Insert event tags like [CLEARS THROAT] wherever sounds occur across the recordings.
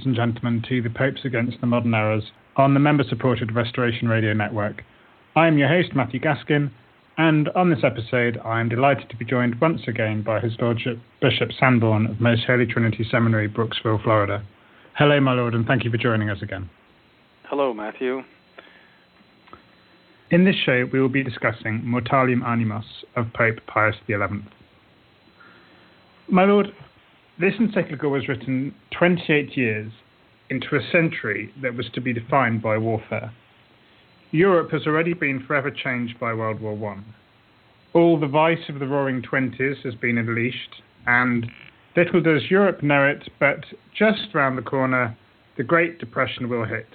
ladies and gentlemen, to the Popes Against the Modern Errors on the member supported Restoration Radio Network. I am your host, Matthew Gaskin, and on this episode, I am delighted to be joined once again by His Lordship Bishop Sanborn of Most Holy Trinity Seminary, Brooksville, Florida. Hello, my Lord, and thank you for joining us again. Hello, Matthew. In this show, we will be discussing Mortalium Animos of Pope Pius XI. My Lord, this encyclical was written 28 years into a century that was to be defined by warfare. Europe has already been forever changed by World War I. All the vice of the roaring twenties has been unleashed, and little does Europe know it, but just round the corner, the Great Depression will hit,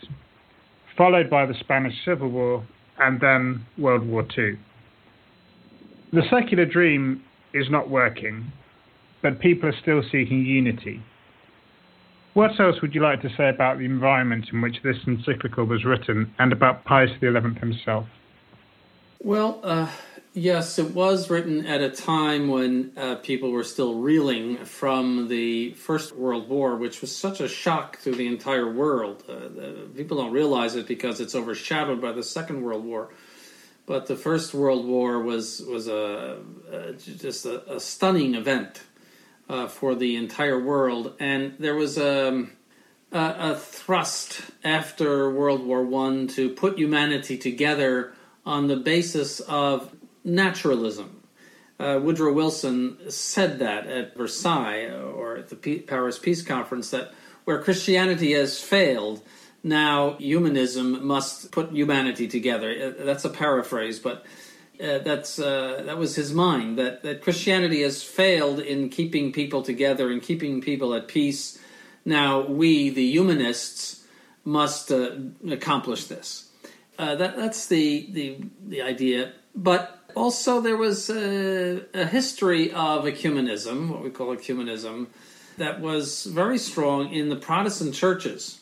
followed by the Spanish Civil War and then World War II. The secular dream is not working, but people are still seeking unity. What else would you like to say about the environment in which this encyclical was written and about Pius XI himself? Well, uh, yes, it was written at a time when uh, people were still reeling from the First World War, which was such a shock to the entire world. Uh, people don't realize it because it's overshadowed by the Second World War. But the First World War was was a, a just a, a stunning event uh, for the entire world, and there was a, a, a thrust after World War One to put humanity together on the basis of naturalism. Uh, Woodrow Wilson said that at Versailles or at the P- Paris Peace Conference that where Christianity has failed, now humanism must put humanity together. Uh, that's a paraphrase, but uh, that's uh, that was his mind that that Christianity has failed in keeping people together and keeping people at peace. Now we, the humanists, must uh, accomplish this. Uh, that that's the the the idea. But also there was a, a history of ecumenism, what we call ecumenism, that was very strong in the Protestant churches.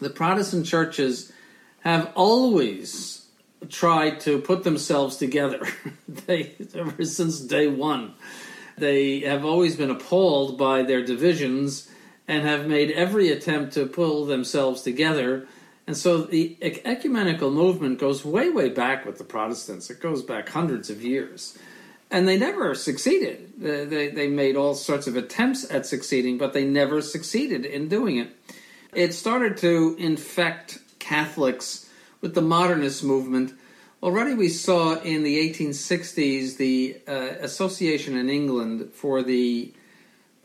The Protestant churches have always tried to put themselves together. [LAUGHS] they ever since day one, they have always been appalled by their divisions and have made every attempt to pull themselves together. And so the ecumenical movement goes way, way back with the Protestants. It goes back hundreds of years. And they never succeeded. They, they made all sorts of attempts at succeeding, but they never succeeded in doing it. It started to infect Catholics with the modernist movement. Already, we saw in the 1860s the uh, Association in England for the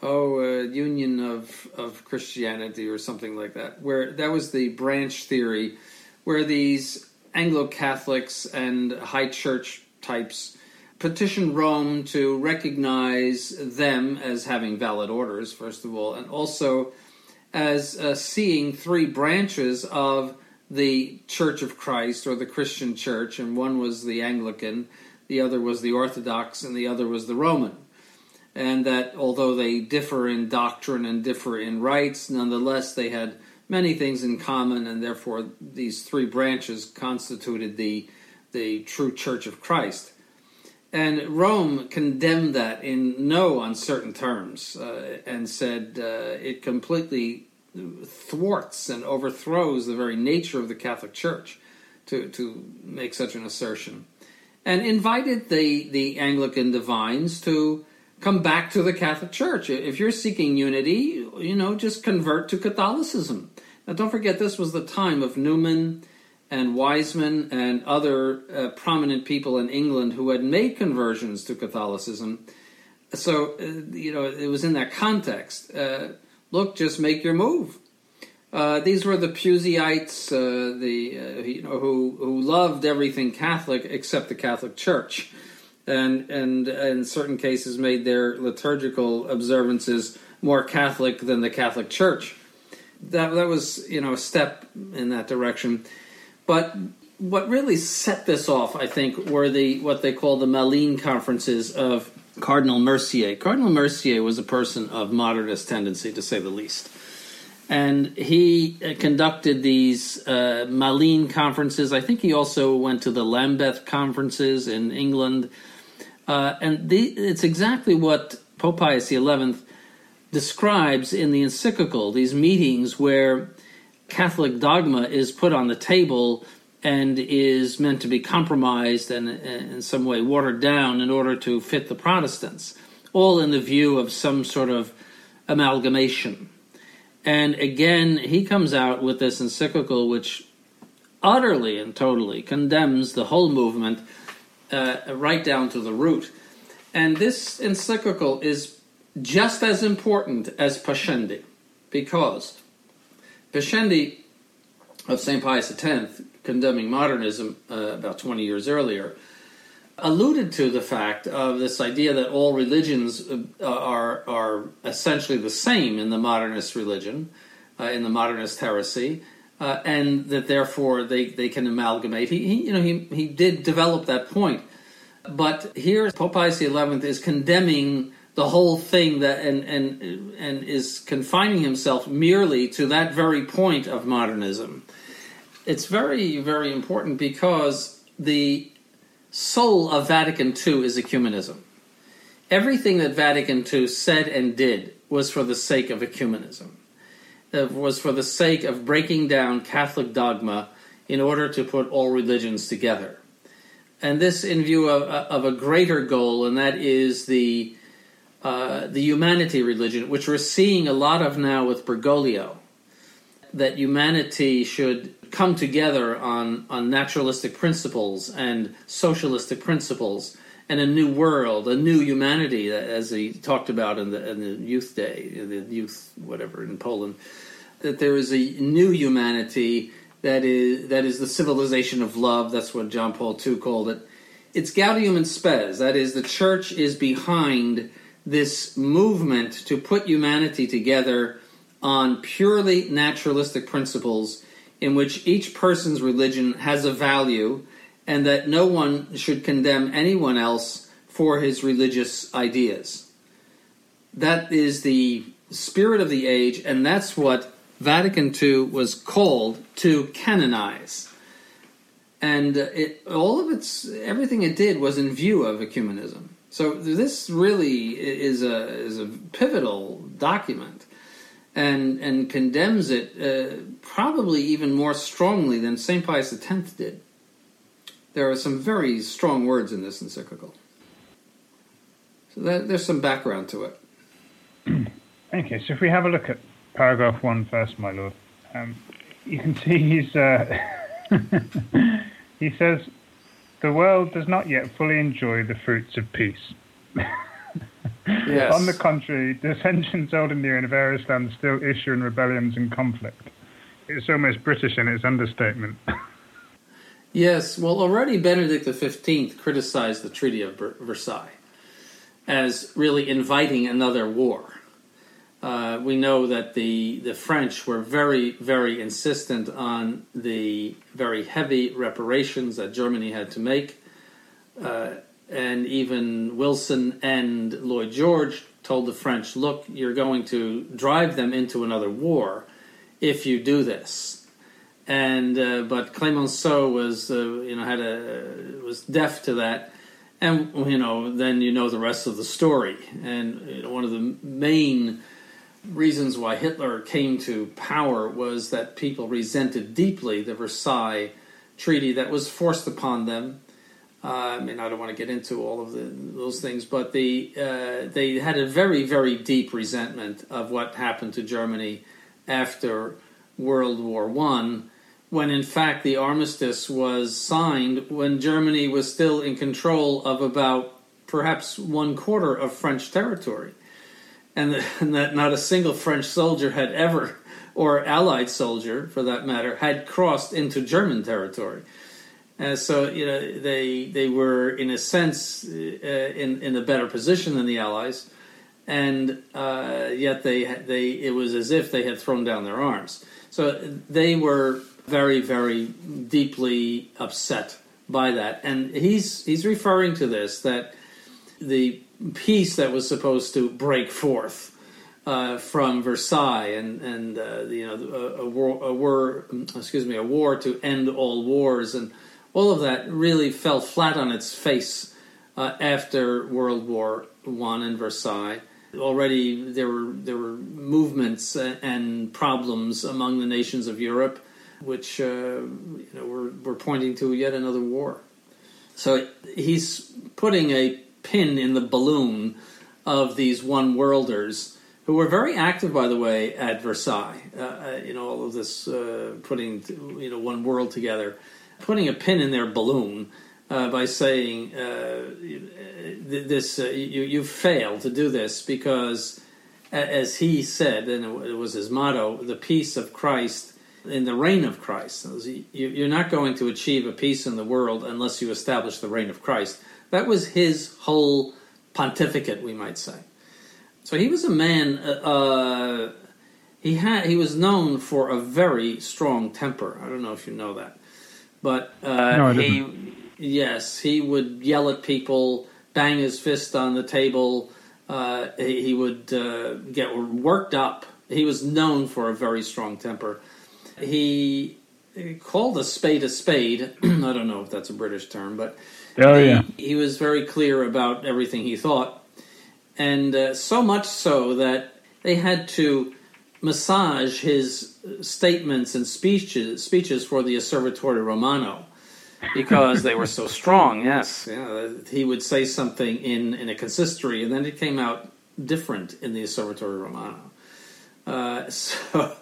oh uh, Union of of Christianity or something like that, where that was the branch theory, where these Anglo Catholics and High Church types petitioned Rome to recognize them as having valid orders, first of all, and also as uh, seeing three branches of the Church of Christ or the Christian Church, and one was the Anglican, the other was the Orthodox, and the other was the Roman. And that although they differ in doctrine and differ in rites, nonetheless they had many things in common, and therefore these three branches constituted the, the true Church of Christ. And Rome condemned that in no uncertain terms uh, and said uh, it completely thwarts and overthrows the very nature of the Catholic Church to, to make such an assertion. and invited the, the Anglican divines to come back to the Catholic Church. If you're seeking unity, you know, just convert to Catholicism. Now, don't forget, this was the time of Newman and Wiseman and other uh, prominent people in England who had made conversions to Catholicism. So, uh, you know, it was in that context. Uh, look, just make your move. Uh, these were the Puseyites, uh, the uh, you know who who loved everything Catholic except the Catholic Church, and and in certain cases made their liturgical observances more Catholic than the Catholic Church. That that was you know a step in that direction, but what really set this off, I think, were the what they call the Malines conferences of Cardinal Mercier. Cardinal Mercier was a person of modernist tendency, to say the least and he uh, conducted these uh, conferences. I think he also went to the Lambeth conferences in England, uh, and the, it's exactly what Pope Pius XI describes in the encyclical. These meetings where Catholic dogma is put on the table and is meant to be compromised and in some way watered down in order to fit the Protestants, all in the view of some sort of amalgamation. And again, he comes out with this encyclical which utterly and totally condemns the whole movement uh, right down to the root. And this encyclical is just as important as Pascendi, because Pascendi of St. Pius X, condemning modernism uh, about 20 years earlier, alluded to the fact of this idea that all religions uh, are are essentially the same in the modernist religion, uh, in the modernist heresy, uh, and that therefore they, they can amalgamate. He, he, you know he he did develop that point, but here Pope Pius XI is condemning the whole thing that and and and is confining himself merely to that very point of modernism. It's very very important because the soul of Vatican II is ecumenism. Everything that Vatican II said and did was for the sake of ecumenism. It was for the sake of breaking down Catholic dogma in order to put all religions together. And this in view of, of a greater goal, and that is the, uh, the humanity religion, which we're seeing a lot of now with Bergoglio. That humanity should come together on, on naturalistic principles and socialistic principles and a new world, a new humanity, as he talked about in the, in the Youth Day, the youth whatever in Poland, that there is a new humanity that is that is the civilization of love. That's what John Paul II called it. It's Gaudium and Spes. That is, the church is behind this movement to put humanity together on purely naturalistic principles in which each person's religion has a value and that no one should condemn anyone else for his religious ideas. That is the spirit of the age, and that's what Vatican II was called to canonize. And it, all of its everything it did was in view of ecumenism. So this really is a is a pivotal document and and condemns it uh, probably even more strongly than Saint Pius X did. There are some very strong words in this encyclical. So that, there's some background to it. [CLEARS THROAT] Okay, so if we have a look at paragraph one first, my lord, um, you can see he's uh, [LAUGHS] he says the world does not yet fully enjoy the fruits of peace. [LAUGHS] Yes. On the contrary, dissensions near in various lands still issue in rebellions and conflict. It's almost British in its understatement. [LAUGHS] yes, well, already Benedict XV criticized the Treaty of Versailles as really inviting another war. Uh, we know that the, the French were very, very insistent on the very heavy reparations that Germany had to make. Uh, and even Wilson and Lloyd George told the French, "Look, you're going to drive them into another war if you do this." And uh, but Clemenceau was, uh, you know, had a was deaf to that, and you know, then you know the rest of the story. And you know, one of the main reasons why Hitler came to power was that people resented deeply the Versailles Treaty that was forced upon them I mean, I don't want to get into all of the, those things, but the uh, they had a very, very deep resentment of what happened to Germany after World War One, when in fact the armistice was signed when Germany was still in control of about perhaps one quarter of French territory, and, the, [LAUGHS] and that not a single French soldier had ever, or Allied soldier for that matter, had crossed into German territory. Uh, so you know they they were in a sense uh, in in a better position than the Allies, and uh, yet they they it was as if they had thrown down their arms. So they were very very deeply upset by that, and he's he's referring to this that the peace that was supposed to break forth. Uh, from Versailles and and uh, you know a, a, war a war excuse me a war to end all wars and all of that really fell flat on its face uh, after World War One and Versailles. Already there were there were movements and problems among the nations of Europe, which uh, you know were, were pointing to yet another war. So he's putting a pin in the balloon of these one worlders who were very active, by the way, at Versailles. Uh, uh you know, all of this uh, putting you know one world together putting a pin in their balloon uh, by saying uh, this uh, you you failed to do this because as he said and it was his motto the peace of Christ in the reign of Christ. You're not going to achieve a peace in the world unless you establish the reign of Christ. That was his whole pontificate we might say. So he was a man uh, uh, he had he was known for a very strong temper. I don't know if you know that but uh, no, he, yes, he would yell at people, bang his fist on the table. Uh, he, he, would uh, get worked up. He was known for a very strong temper. He, he called a spade a spade. [CLEARS THROAT] I don't know if that's a British term, but oh, he, yeah. he was very clear about everything he thought. And uh, so much so that they had to massage his statements and speeches speeches for the Osservatore Romano because they were so [LAUGHS] strong. Yes, yeah, he would say something in in a consistory, and then it came out different in the Osservatore Romano. Uh, [LAUGHS] so,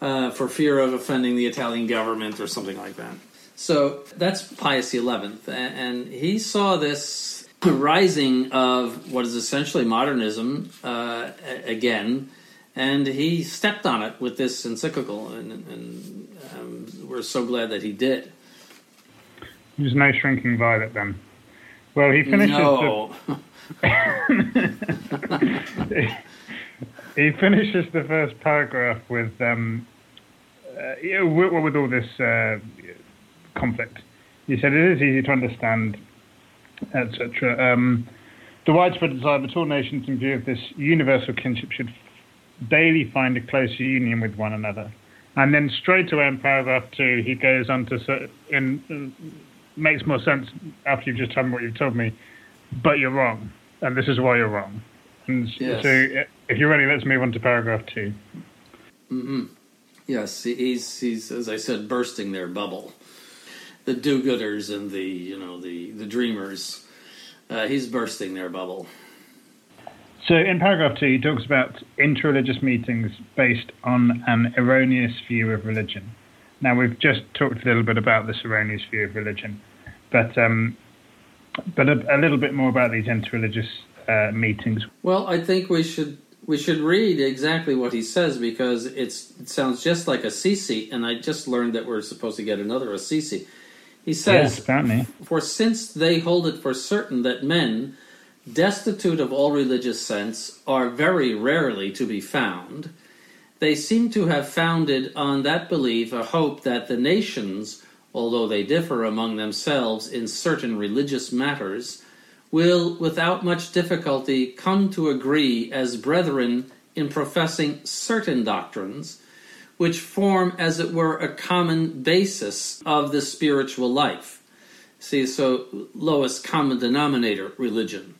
uh, for fear of offending the Italian government or something like that. So that's Pius XI, and he saw this rising of what is essentially modernism uh, again and he stepped on it with this encyclical, and, and um, we're so glad that he did. There's no shrinking violet then. Well, he finishes. No. The, [LAUGHS] he finishes the first paragraph with, um, uh, with, with all this uh, conflict. He said it is easy to understand, etc. Um, the widespread desire of all nations in view of this universal kinship should daily find a closer union with one another. And then straight away in paragraph two, he goes on to in uh, makes more sense after you've just told me what you've told me, but you're wrong, and this is why you're wrong. And yes. so, if you're ready, let's move on to paragraph 2 mm-hmm. Yes, he's he's as I said, bursting their bubble. The do-gooders and the you know the the dreamers. Uh, he's bursting their bubble. So in paragraph two, he talks about interreligious meetings based on an erroneous view of religion. Now we've just talked a little bit about this erroneous view of religion, but um, but a, a, little bit more about these interreligious uh, meetings. Well, I think we should we should read exactly what he says because it's it sounds just like Assisi, and I just learned that we're supposed to get another Assisi. He says, yes, "For since they hold it for certain that men." Destitute of all religious sense, are very rarely to be found, they seem to have founded on that belief a hope that the nations, although they differ among themselves in certain religious matters, will without much difficulty come to agree as brethren in professing certain doctrines, which form, as it were, a common basis of the spiritual life. See, so lowest common denominator religion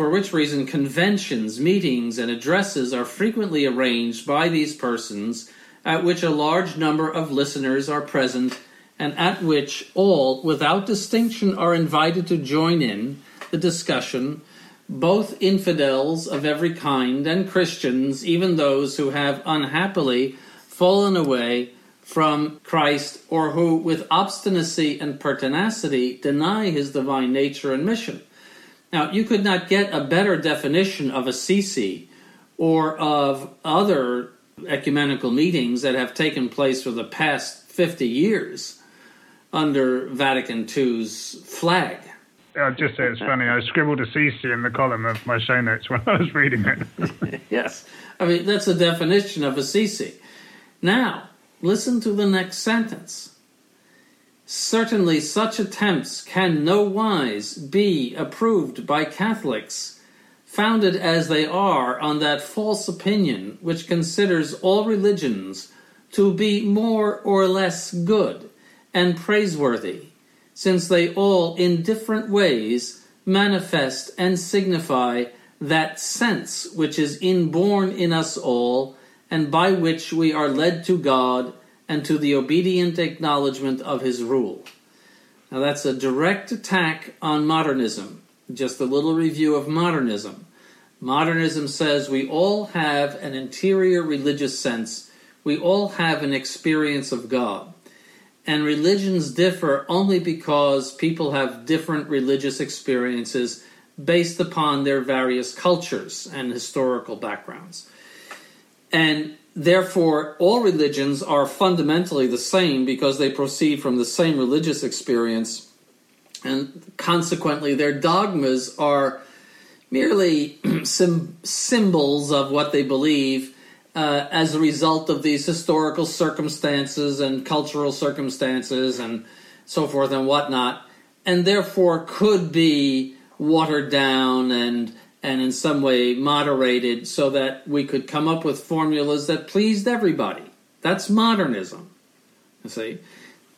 for which reason conventions, meetings, and addresses are frequently arranged by these persons at which a large number of listeners are present and at which all, without distinction, are invited to join in the discussion, both infidels of every kind and Christians, even those who have unhappily fallen away from Christ or who, with obstinacy and pertinacity, deny his divine nature and mission. Now, you could not get a better definition of Assisi or of other ecumenical meetings that have taken place for the past 50 years under Vatican II's flag. I'll just say it's funny. I scribbled Assisi in the column of my show notes when I was reading it. [LAUGHS] yes. I mean, that's a definition of Assisi. Now, listen to the next sentence. Certainly, such attempts can no wise be approved by Catholics, founded as they are on that false opinion which considers all religions to be more or less good and praiseworthy, since they all, in different ways, manifest and signify that sense which is inborn in us all, and by which we are led to God and to the obedient acknowledgement of his rule. Now, that's a direct attack on modernism. Just a little review of modernism. Modernism says we all have an interior religious sense, we all have an experience of God. And religions differ only because people have different religious experiences based upon their various cultures and historical backgrounds. And Therefore, all religions are fundamentally the same because they proceed from the same religious experience, and consequently, their dogmas are merely [CLEARS THROAT] symbols of what they believe uh, as a result of these historical circumstances and cultural circumstances and so forth and whatnot, and therefore could be watered down and and in some way moderated so that we could come up with formulas that pleased everybody. That's modernism. You see?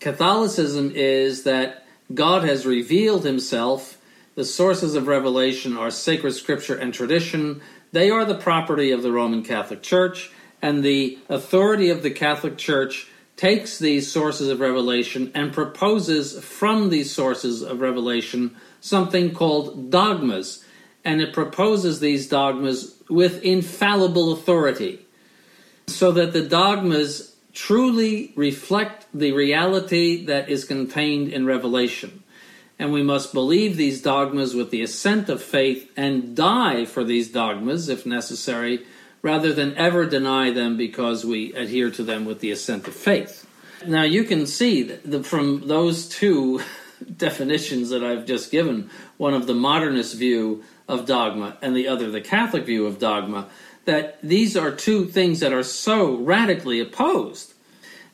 Catholicism is that God has revealed himself. The sources of revelation are sacred scripture and tradition. They are the property of the Roman Catholic Church, and the authority of the Catholic Church takes these sources of revelation and proposes from these sources of revelation something called dogmas and it proposes these dogmas with infallible authority so that the dogmas truly reflect the reality that is contained in Revelation. And we must believe these dogmas with the assent of faith and die for these dogmas if necessary, rather than ever deny them because we adhere to them with the assent of faith. Now, you can see that from those two [LAUGHS] definitions that I've just given, one of the modernist view of dogma and the other the Catholic view of dogma, that these are two things that are so radically opposed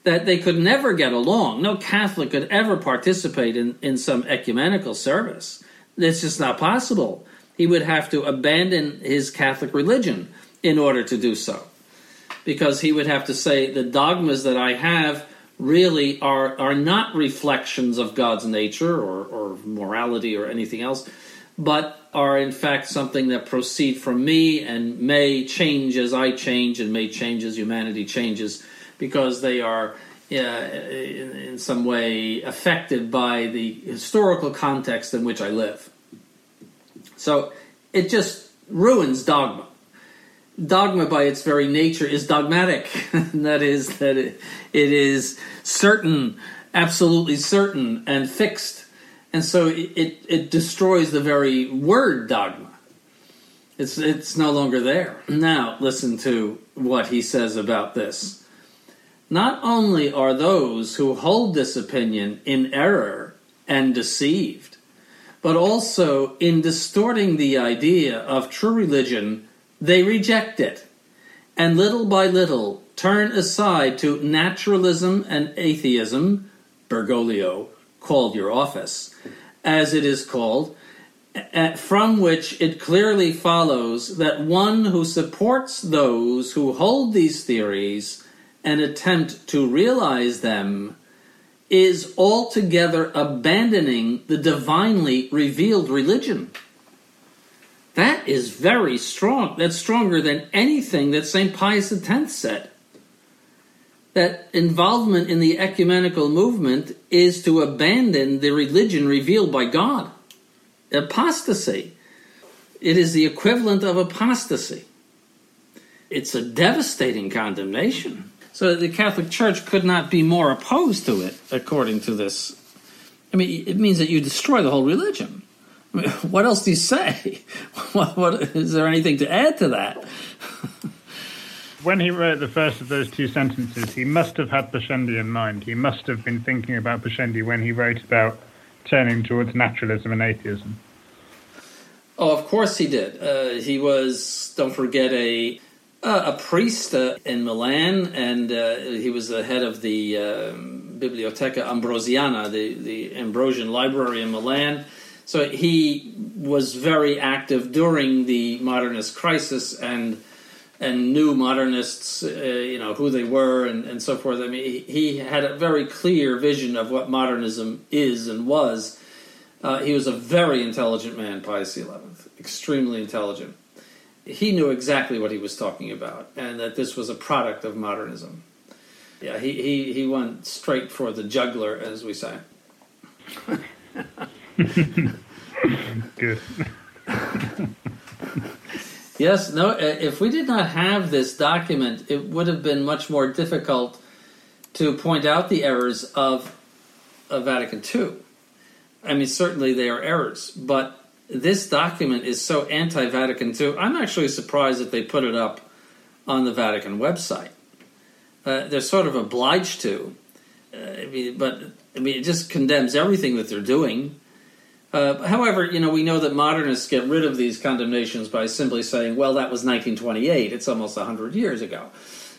that they could never get along. No Catholic could ever participate in, in some ecumenical service. It's just not possible. He would have to abandon his Catholic religion in order to do so. Because he would have to say the dogmas that I have really are, are not reflections of God's nature or, or morality or anything else but are in fact something that proceed from me and may change as I change and may change as humanity changes because they are uh, in, in some way affected by the historical context in which I live. So it just ruins dogma. Dogma, by its very nature, is dogmatic. [LAUGHS] that is, that it, it is certain, absolutely certain, and fixed and so it, it, it destroys the very word dogma. It's it's no longer there. Now listen to what he says about this. Not only are those who hold this opinion in error and deceived, but also in distorting the idea of true religion, they reject it, and little by little turn aside to naturalism and atheism, Bergoglio, called your office, as it is called, from which it clearly follows that one who supports those who hold these theories and attempt to realize them is altogether abandoning the divinely revealed religion. That is very strong. That's stronger than anything that St. Pius X said that involvement in the ecumenical movement is to abandon the religion revealed by God. Apostasy. It is the equivalent of apostasy. It's a devastating condemnation. So the Catholic Church could not be more opposed to it, according to this. I mean, it means that you destroy the whole religion. [LAUGHS] What else do you say? [LAUGHS] What, what, is there anything to add to that? when he wrote the first of those two sentences, he must have had Pascendi in mind. He must have been thinking about Pascendi when he wrote about turning towards naturalism and atheism. Oh, of course he did. Uh, he was, don't forget, a uh, a priest uh, in Milan, and uh, he was the head of the um, Biblioteca Ambrosiana, the, the Ambrosian Library in Milan. So he was very active during the modernist crisis and and knew modernists, uh, you know, who they were and, and so forth. I mean, he, he, had a very clear vision of what modernism is and was. Uh, he was a very intelligent man, Pius XI, extremely intelligent. He knew exactly what he was talking about, and that this was a product of modernism. Yeah, he, he, he went straight for the juggler, as we say. [LAUGHS] [LAUGHS] Good. Yes, no, uh, if we did not have this document, it would have been much more difficult to point out the errors of, of Vatican II. I mean, certainly they are errors, but this document is so anti Vatican II. I'm actually surprised that they put it up on the Vatican website. Uh, they're sort of obliged to, uh, I mean, but I mean, it just condemns everything that they're doing. Uh, however, you know, we know that modernists get rid of these condemnations by simply saying, "Well, that was 1928. It's almost 100 years ago."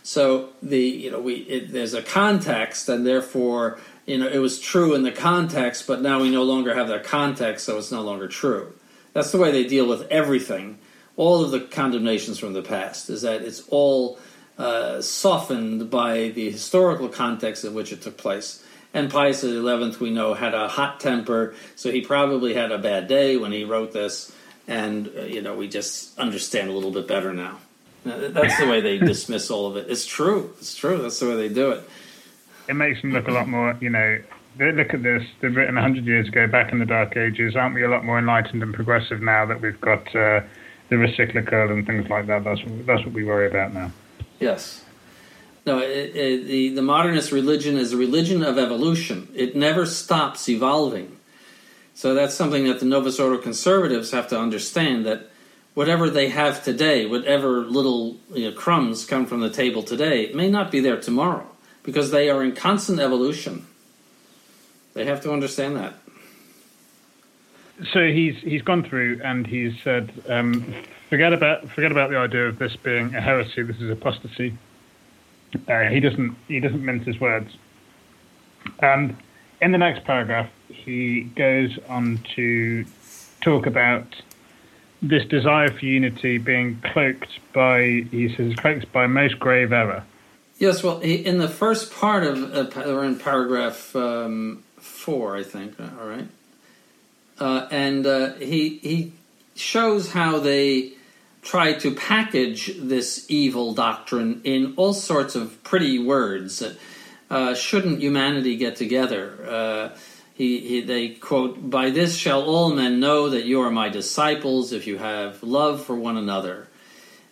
So the you know we it, there's a context, and therefore you know it was true in the context, but now we no longer have that context, so it's no longer true. That's the way they deal with everything. All of the condemnations from the past is that it's all uh, softened by the historical context in which it took place. And Pius XI, we know, had a hot temper, so he probably had a bad day when he wrote this. And, uh, you know, we just understand a little bit better now. Uh, that's the way they [LAUGHS] dismiss all of it. It's true. It's true. That's the way they do it. It makes them look a lot more, you know, look at this. They've written 100 years ago, back in the Dark Ages. Aren't we a lot more enlightened and progressive now that we've got uh, the recyclical and things like that? That's, that's what we worry about now. Yes. No, it, it, the, the modernist religion is a religion of evolution. It never stops evolving. So that's something that the Novus Ordo conservatives have to understand that whatever they have today, whatever little you know, crumbs come from the table today, may not be there tomorrow because they are in constant evolution. They have to understand that. So he's he's gone through and he's said, um, forget about forget about the idea of this being a heresy. This is apostasy. Uh, he doesn't he doesn't mince his words. And in the next paragraph, he goes on to talk about this desire for unity being cloaked by he says cloaked by most grave error. Yes, well, in the first part of uh, in paragraph um, four, I think. All right, uh, and uh, he he shows how they try to package this evil doctrine in all sorts of pretty words. Uh, shouldn't humanity get together? Uh, he, he, they quote, By this shall all men know that you are my disciples if you have love for one another.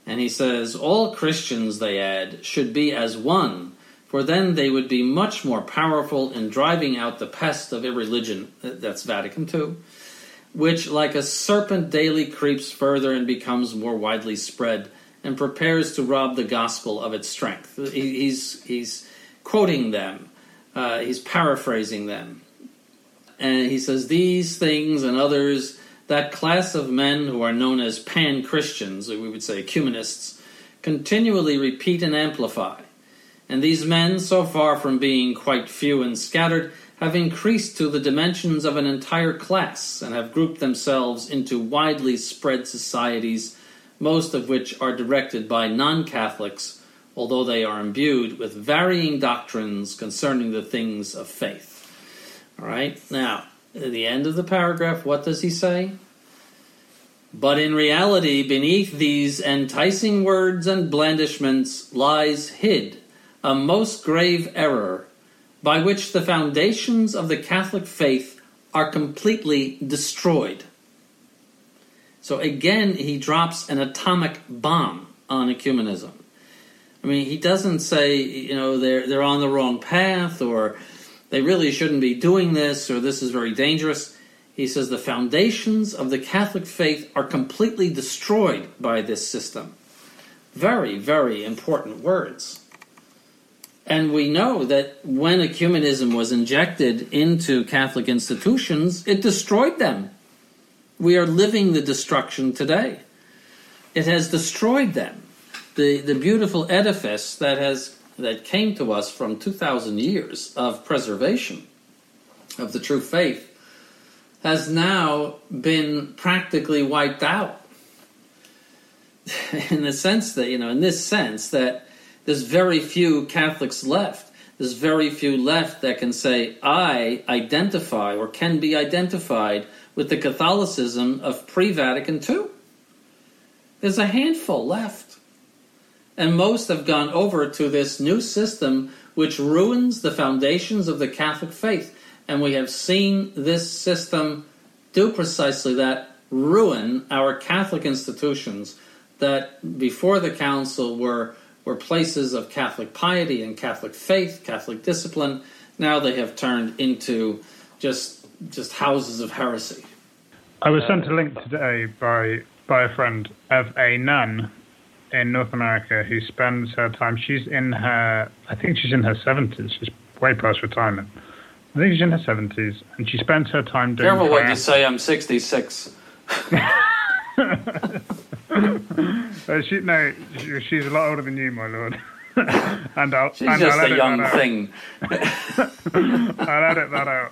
And he says, All Christians, they add, should be as one, for then they would be much more powerful in driving out the pest of irreligion. That's Vatican II which, like a serpent, daily creeps further and becomes more widely spread, and prepares to rob the gospel of its strength. He's, he's quoting them, uh, he's paraphrasing them. And he says, These things and others, that class of men who are known as pan Christians, we would say ecumenists, continually repeat and amplify. And these men, so far from being quite few and scattered, have increased to the dimensions of an entire class and have grouped themselves into widely spread societies, most of which are directed by non Catholics, although they are imbued with varying doctrines concerning the things of faith. All right, now, at the end of the paragraph, what does he say? But in reality, beneath these enticing words and blandishments lies hid a most grave error by which the foundations of the Catholic faith are completely destroyed. So again, he drops an atomic bomb on ecumenism. I mean, he doesn't say, you know, they're, they're on the wrong path or they really shouldn't be doing this or this is very dangerous. He says the foundations of the Catholic faith are completely destroyed by this system. Very, very important words. And we know that when ecumenism was injected into Catholic institutions, it destroyed them. We are living the destruction today. It has destroyed them. The, the beautiful edifice that has that came to us from 2,000 years of preservation of the true faith has now been practically wiped out. [LAUGHS] in the sense that, you know, in this sense that there's very few Catholics left. There's very few left that can say, I identify or can be identified with the Catholicism of pre Vatican II. There's a handful left. And most have gone over to this new system which ruins the foundations of the Catholic faith. And we have seen this system do precisely that ruin our Catholic institutions that before the Council were were places of Catholic piety and Catholic faith, Catholic discipline. Now they have turned into just just houses of heresy. I was sent a link today by by a friend of a nun in North America who spends her time. She's in her, I think she's in her seventies. She's way past retirement. I think she's in her seventies, and she spends her time doing. Careful what you say. I'm sixty six. [LAUGHS] [LAUGHS] uh, she, no, she, she's a lot older than you, my lord. [LAUGHS] and I'll, she's and just I'll a young thing. [LAUGHS] I'll edit that out.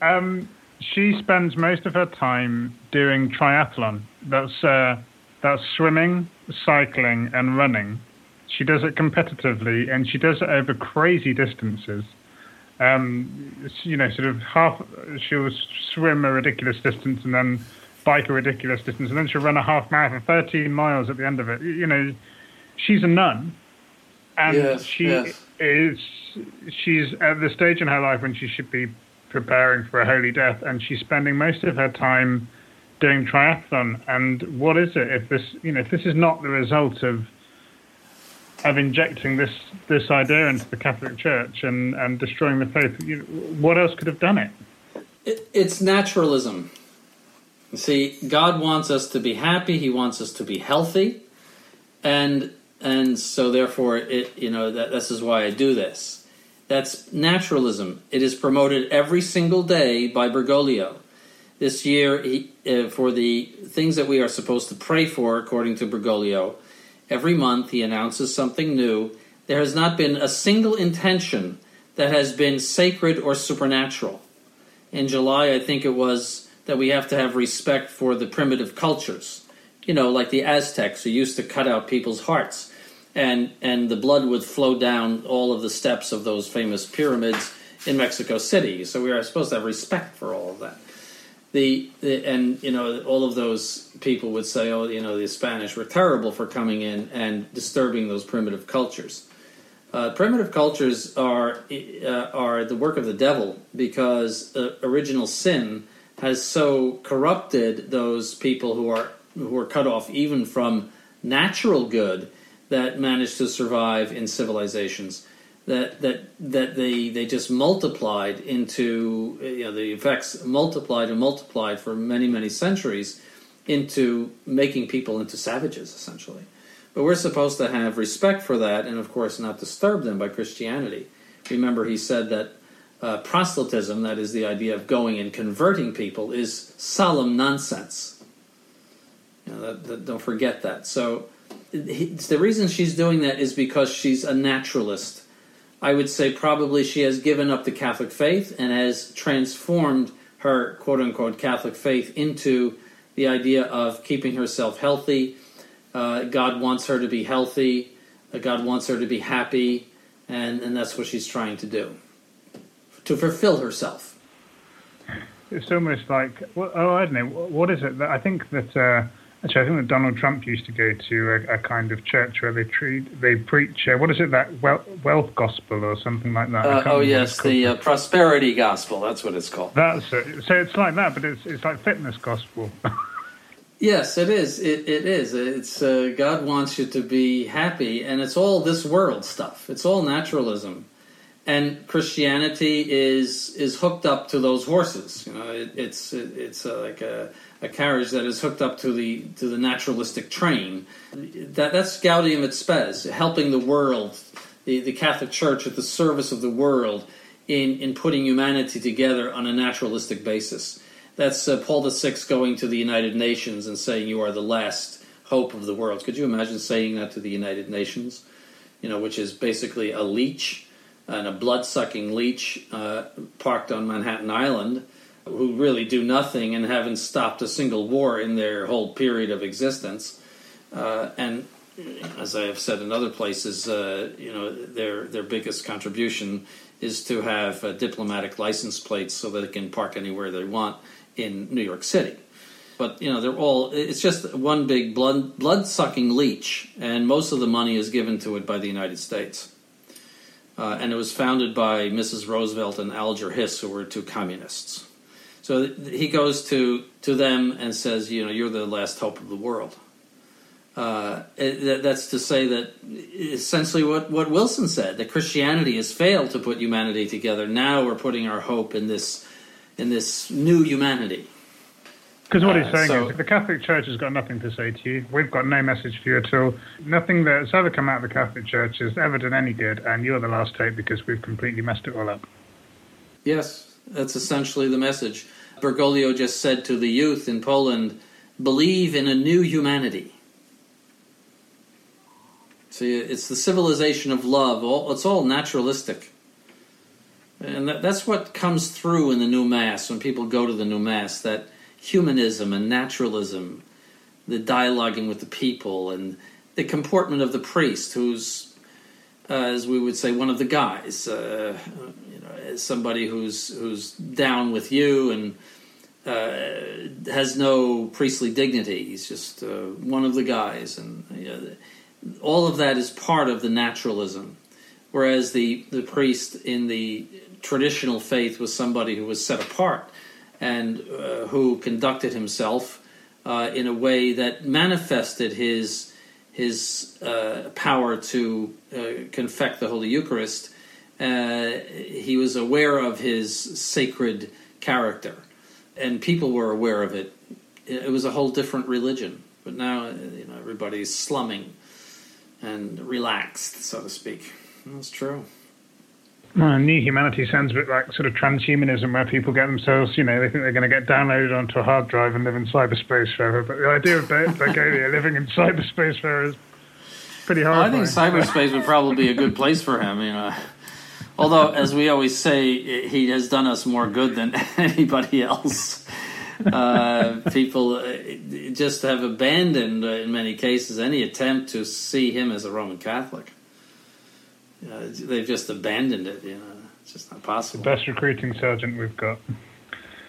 Um, she spends most of her time doing triathlon. That's uh, that's swimming, cycling, and running. She does it competitively, and she does it over crazy distances. Um, you know, sort of half. She'll swim a ridiculous distance, and then bike a ridiculous distance, and then she'll run a half marathon, 13 miles at the end of it. You know, she's a nun, and yes, she yes. is she's at the stage in her life when she should be preparing for a holy death, and she's spending most of her time doing triathlon. And what is it if this, you know, if this is not the result of of injecting this this idea into the Catholic Church and and destroying the faith? You know, what else could have done it? it it's naturalism. See, God wants us to be happy. He wants us to be healthy, and and so therefore, it you know that this is why I do this. That's naturalism. It is promoted every single day by Bergoglio. This year, he, uh, for the things that we are supposed to pray for, according to Bergoglio, every month he announces something new. There has not been a single intention that has been sacred or supernatural. In July, I think it was that we have to have respect for the primitive cultures. You know, like the Aztecs who used to cut out people's hearts, and and the blood would flow down all of the steps of those famous pyramids in Mexico City. So we are supposed to have respect for all of that. The, the and you know all of those people would say, oh, you know, the Spanish were terrible for coming in and disturbing those primitive cultures. Uh, primitive cultures are uh, are the work of the devil because uh, original sin has so corrupted those people who are who are cut off even from natural good that managed to survive in civilizations that that that they they just multiplied into you know the effects multiplied and multiplied for many many centuries into making people into savages essentially. But we're supposed to have respect for that and of course not disturb them by christianity. Remember he said that uh, proselytism, that is the idea of going and converting people, is solemn nonsense. You know, that, that, don't forget that. So he, the reason she's doing that is because she's a naturalist. I would say probably she has given up the Catholic faith and has transformed her quote unquote Catholic faith into the idea of keeping herself healthy. Uh, God wants her to be healthy. Uh, God wants her to be happy. And, and that's what she's trying to do to fulfill herself. It's almost like, well, oh, I don't know, what is it? that I think that uh, Actually, I think that Donald Trump used to go to a, a kind of church where they treat, they preach. Uh, what is it that wealth, wealth gospel or something like that? Uh, oh yes, the uh, prosperity gospel. That's what it's called. That's it. So it's like that, but it's it's like fitness gospel. [LAUGHS] yes, it is. It, it is. It's uh, God wants you to be happy, and it's all this world stuff. It's all naturalism, and Christianity is is hooked up to those horses. You know, it, it's it, it's uh, like a a carriage that is hooked up to the to the naturalistic train. That that's Gaudium et Spes, helping the world, the, the Catholic Church at the service of the world in in putting humanity together on a naturalistic basis. That's uh, Paul VI going to the United Nations and saying, "You are the last hope of the world." Could you imagine saying that to the United Nations? You know, which is basically a leech and a blood sucking leech uh, parked on Manhattan Island who really do nothing and haven't stopped a single war in their whole period of existence. Uh, and as I have said in other places, uh, you know, their their biggest contribution is to have uh, diplomatic license plates so that they can park anywhere they want in New York City. But you know, they're all it's just one big blood blood sucking leech, and most of the money is given to it by the United States. Uh, and it was founded by Mrs. Roosevelt and Alger Hiss, who were two communists. So he goes to, to them and says, you know, you're the last hope of the world. Uh, that's to say that essentially what, what Wilson said that Christianity has failed to put humanity together. Now we're putting our hope in this in this new humanity. Because what he's uh, saying so, is, the Catholic Church has got nothing to say to you. We've got no message for you at all. Nothing that's ever come out of the Catholic Church has ever done any good, and you're the last hope because we've completely messed it all up. Yes, that's essentially the message. Bergoglio just said to the youth in Poland, believe in a new humanity. See, it's the civilization of love. It's all naturalistic. And that's what comes through in the new Mass when people go to the new Mass that humanism and naturalism, the dialoguing with the people, and the comportment of the priest, who's, uh, as we would say, one of the guys. Uh, you know, somebody who's who's down with you and uh, has no priestly dignity. He's just uh, one of the guys, and you know, all of that is part of the naturalism. Whereas the the priest in the traditional faith was somebody who was set apart and uh, who conducted himself uh, in a way that manifested his his uh, power to uh, confect the Holy Eucharist uh, he was aware of his sacred character, and people were aware of it. It was a whole different religion, but now you know everybody's slumming and relaxed, so to speak. That's true. Well, new humanity sounds a bit like sort of transhumanism, where people get themselves, you know, they think they're going to get downloaded onto a hard drive and live in cyberspace forever. But the idea of Bergoglio living in cyberspace forever is pretty hard. Well, I think cyberspace would probably be a good place for him. You know, Although, as we always say, he has done us more good than [LAUGHS] anybody else. Uh, people uh, just have abandoned, uh, in many cases, any attempt to see him as a Roman Catholic. They've just abandoned it. You know, it's just not possible. The best recruiting sergeant we've got.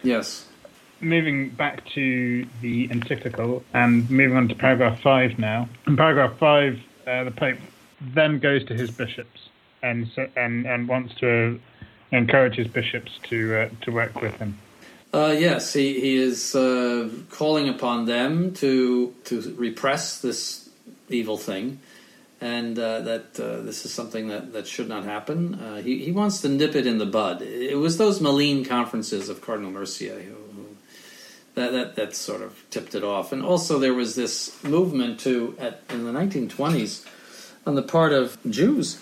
Yes. Moving back to the encyclical and moving on to paragraph five now. In paragraph five, uh, the Pope then goes to his bishops and and and wants to encourage his bishops to uh, to work with him. Uh, yes, he he is uh, calling upon them to to repress this evil thing, and uh, that uh, this is something that, that should not happen. Uh, he he wants to nip it in the bud. It was those Malines conferences of Cardinal Mercier who, who that, that that sort of tipped it off, and also there was this movement to at in the 1920s on the part of Jews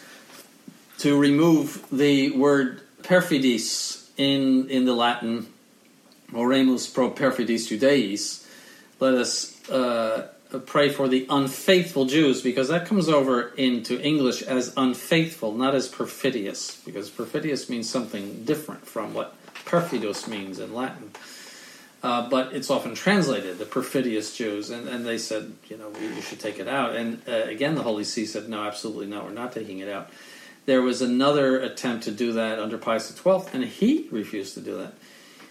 to remove the word perfidis in, in the Latin, oremus pro perfidis Judaeis. Let us uh, pray for the unfaithful Jews, because that comes over into English as unfaithful, not as perfidious, because perfidious means something different from what perfidus means in Latin. Uh, but it's often translated the perfidious Jews, and, and they said, you know, we should take it out. And uh, again, the Holy See said, no, absolutely not, we're not taking it out. There was another attempt to do that under Pius XII, and he refused to do that.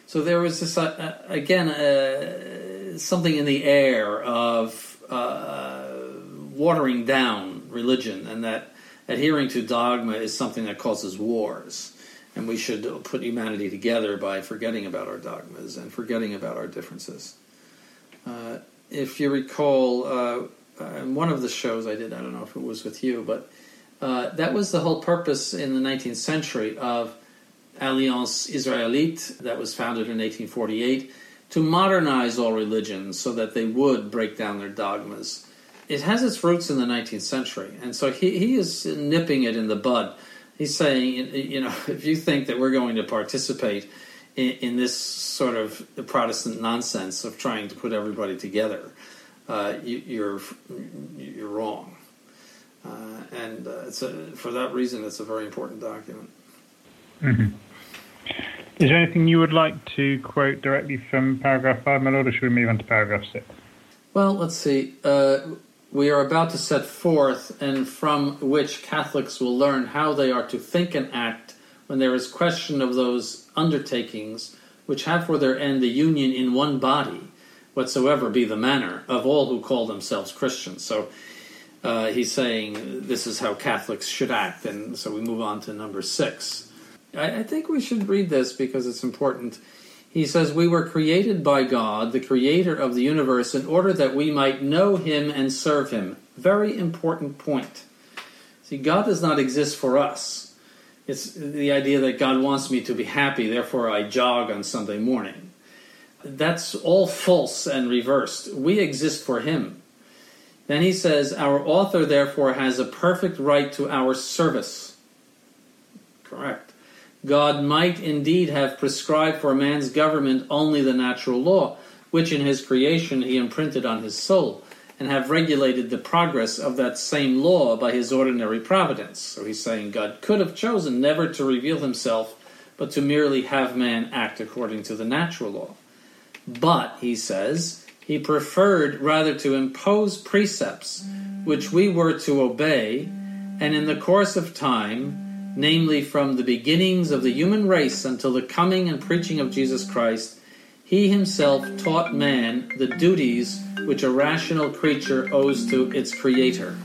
So there was this uh, uh again. Uh, something in the air of uh, watering down religion, and that adhering to dogma is something that causes wars. And we should put humanity together by forgetting about our dogmas and forgetting about our differences. Uh, if you recall, uh, in one of the shows I did, I don't know if it was with you, but uh, that was the whole purpose in the 19th century of Alliance Israélite, that was founded in 1848, to modernize all religions so that they would break down their dogmas. It has its roots in the 19th century, and so he, he is nipping it in the bud. He's saying, you know, [LAUGHS] if you think that we're going to participate in, in this sort of Protestant nonsense of trying to put everybody together, uh, you, you're you're wrong. Uh, and uh, a, for that reason, it's a very important document. Mm-hmm. Is there anything you would like to quote directly from paragraph 5, my lord, or should we move on to paragraph 6? Well, let's see. Uh, we are about to set forth, and from which Catholics will learn how they are to think and act when there is question of those undertakings which have for their end the union in one body, whatsoever be the manner, of all who call themselves Christians. So uh, he's saying this is how Catholics should act, and so we move on to number six. I, I think we should read this because it's important. He says, We were created by God, the creator of the universe, in order that we might know him and serve him. Very important point. See, God does not exist for us. It's the idea that God wants me to be happy, therefore I jog on Sunday morning. That's all false and reversed. We exist for him. Then he says, Our author therefore has a perfect right to our service. Correct. God might indeed have prescribed for man's government only the natural law, which in his creation he imprinted on his soul, and have regulated the progress of that same law by his ordinary providence. So he's saying God could have chosen never to reveal himself, but to merely have man act according to the natural law. But, he says, he preferred rather to impose precepts which we were to obey, and in the course of time, namely from the beginnings of the human race until the coming and preaching of Jesus Christ, he himself taught man the duties which a rational creature owes to its creator.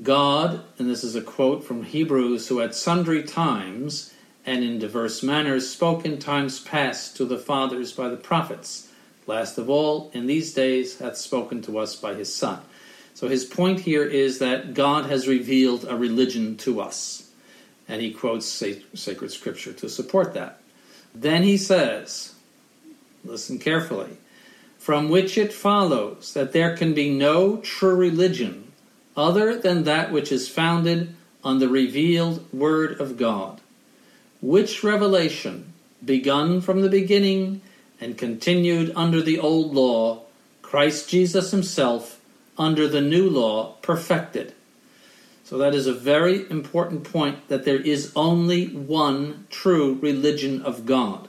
God, and this is a quote from Hebrews, who at sundry times and in diverse manners spoke in times past to the fathers by the prophets, last of all, in these days hath spoken to us by his Son. So his point here is that God has revealed a religion to us. And he quotes sacred scripture to support that. Then he says, listen carefully, from which it follows that there can be no true religion other than that which is founded on the revealed Word of God, which revelation, begun from the beginning and continued under the old law, Christ Jesus himself, under the new law, perfected. So that is a very important point that there is only one true religion of God.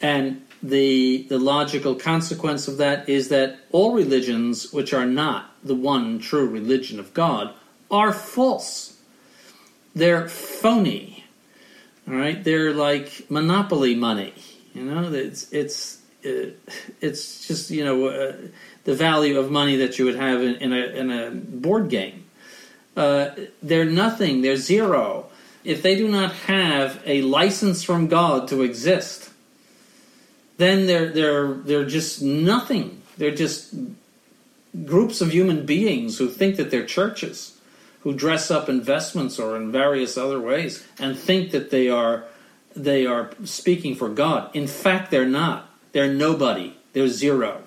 And the, the logical consequence of that is that all religions which are not the one true religion of God are false. They're phony. All right? They're like monopoly money. You know, it's it's it's just you know uh, the value of money that you would have in, in a in a board game. Uh, they're nothing. They're zero. If they do not have a license from God to exist, then they're they're they're just nothing. They're just groups of human beings who think that they're churches, who dress up investments or in various other ways, and think that they are they are speaking for God. In fact, they're not. They're nobody. They're zero.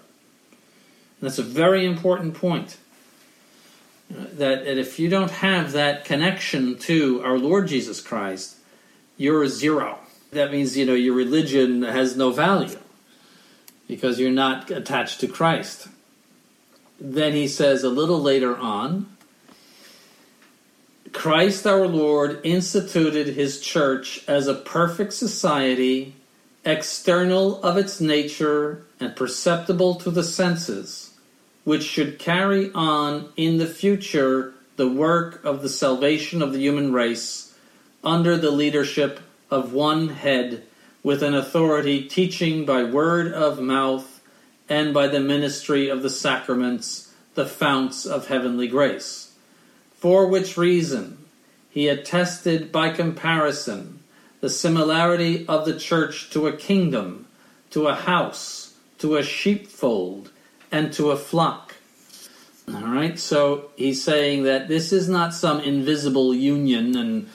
And that's a very important point. That, if you don't have that connection to our Lord Jesus Christ, you're a zero. That means, you know, your religion has no value because you're not attached to Christ. Then he says a little later on, Christ our Lord instituted his church as a perfect society, external of its nature and perceptible to the senses, which should carry on in the future the work of the salvation of the human race under the leadership of one head with an authority teaching by word of mouth and by the ministry of the sacraments, the founts of heavenly grace. For which reason he attested by comparison the similarity of the church to a kingdom, to a house, to a sheepfold, and to a flock. All right, so he's saying that this is not some invisible union and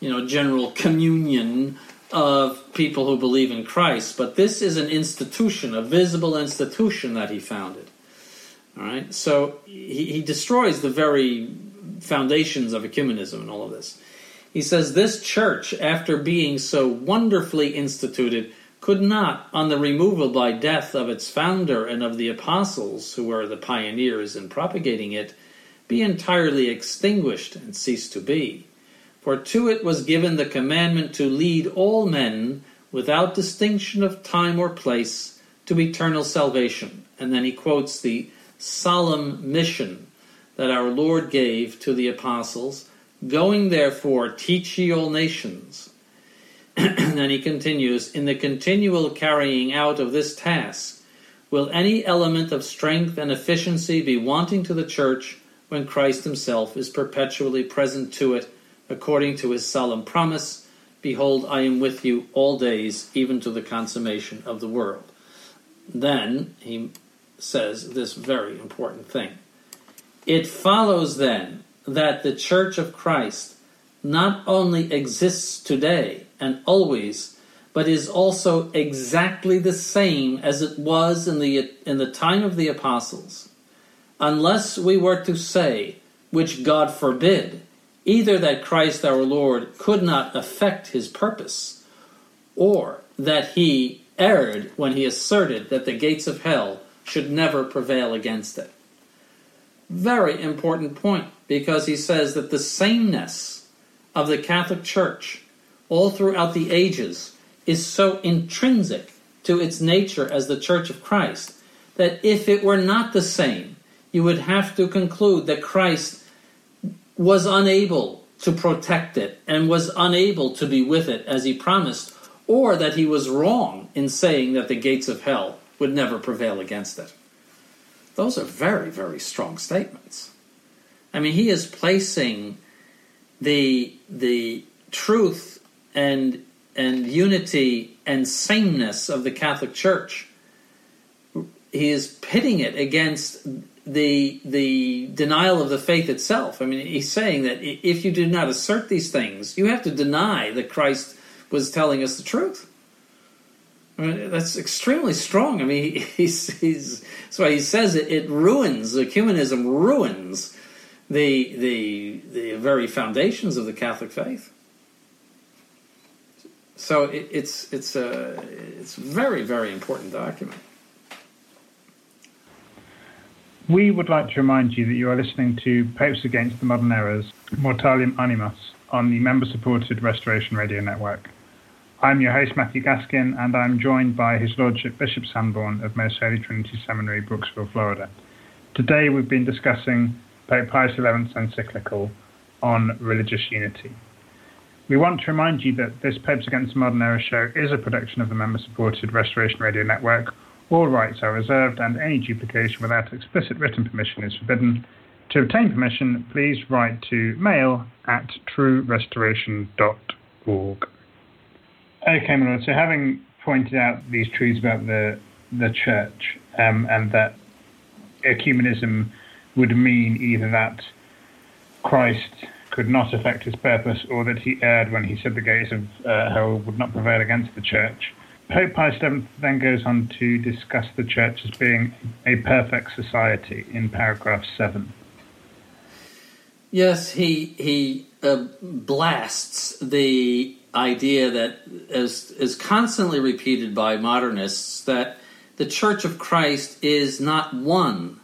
you know general communion of people who believe in Christ, but this is an institution, a visible institution that he founded. All right, so he, he destroys the very foundations of ecumenism and all of this. He says this church, after being so wonderfully instituted, could not, on the removal by death of its founder and of the apostles, who were the pioneers in propagating it, be entirely extinguished and cease to be. For to it was given the commandment to lead all men, without distinction of time or place, to eternal salvation. And then he quotes the solemn mission that our Lord gave to the apostles Going therefore, teach ye all nations. [CLEARS THROAT] and he continues In the continual carrying out of this task, will any element of strength and efficiency be wanting to the church when Christ himself is perpetually present to it? according to his solemn promise Behold, I am with you all days, even to the consummation of the world. Then he says this very important thing. It follows then that the Church of Christ not only exists today and always, but is also exactly the same as it was in the, in the time of the apostles. Unless we were to say, which God forbid, either that Christ our Lord could not effect his purpose, or that he erred when he asserted that the gates of hell should never prevail against it. Very important point because he says that the sameness of the Catholic Church all throughout the ages is so intrinsic to its nature as the Church of Christ that if it were not the same, you would have to conclude that Christ was unable to protect it and was unable to be with it as he promised, or that he was wrong in saying that the gates of hell would never prevail against it. Those are very, very strong statements. I mean, he is placing the the truth and and unity and sameness of the Catholic Church. He is pitting it against the the denial of the faith itself. I mean, he's saying that if you do not assert these things, you have to deny that Christ was telling us the truth. I mean, that's extremely strong. I mean, [LAUGHS] he's, he's that's why he says it, it ruins ecumenism ruins the the the very foundations of the Catholic faith. So it, it's it's a it's very very important document. We would like to remind you that you are listening to Popes Against the Modern Errors, Mortalium Animos, on the member supported Restoration Radio Network. I'm your host, Matthew Gaskin, and I'm joined by His Lordship Bishop Sanborn of Most Holy Trinity Seminary, Brooksville, Florida. Today we've been discussing Pope Pius XI's encyclical on religious unity. We want to remind you that this Popes Against the Modern Errors show is a production of the member supported Restoration Radio Network all rights are reserved and any duplication without explicit written permission is forbidden. To obtain permission, please write to mail at truerestoration.org. Okay, lord, so having pointed out these truths about the, the church um, and that ecumenism would mean either that Christ could not affect his purpose or that he erred when he said the gates of uh, hell would not prevail against the church. Pope Pius VII then goes on to discuss the church as being a perfect society in paragraph 7. Yes, he, he uh, blasts the idea that is, is constantly repeated by modernists that the Church of Christ is not one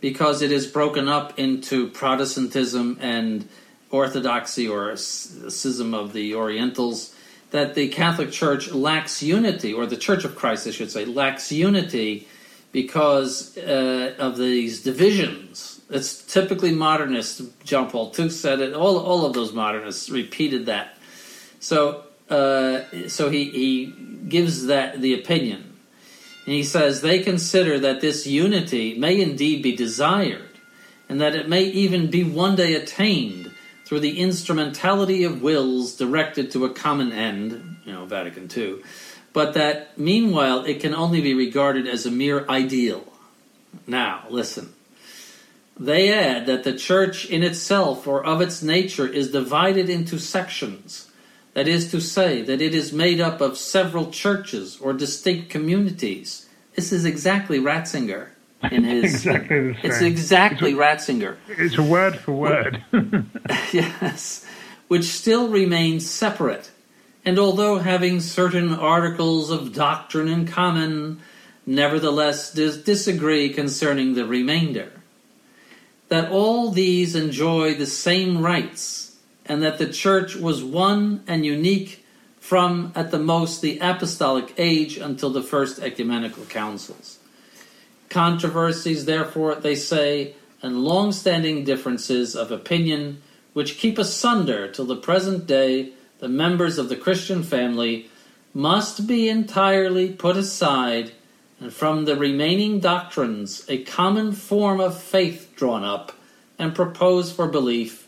because it is broken up into Protestantism and Orthodoxy or a schism of the Orientals that the Catholic Church lacks unity, or the Church of Christ, I should say, lacks unity because uh, of these divisions. It's typically modernist. John Paul II said it. All, all of those modernists repeated that. So, uh, so he, he gives that the opinion. And he says they consider that this unity may indeed be desired, and that it may even be one day attained through the instrumentality of wills directed to a common end, you know, Vatican II, but that meanwhile it can only be regarded as a mere ideal. Now, listen. They add that the church in itself or of its nature is divided into sections. That is to say, that it is made up of several churches or distinct communities. This is exactly Ratzinger in [LAUGHS] his. exactly the same. It's exactly it's a, Ratzinger. It's a word for word. [LAUGHS] [LAUGHS] yes, which still remains separate, and although having certain articles of doctrine in common, nevertheless dis- disagree concerning the remainder. That all these enjoy the same rights, and that the Church was one and unique from, at the most, the apostolic age until the first ecumenical councils. Controversies, therefore, they say, and long standing differences of opinion which keep asunder till the present day the members of the Christian family must be entirely put aside, and from the remaining doctrines a common form of faith drawn up and proposed for belief,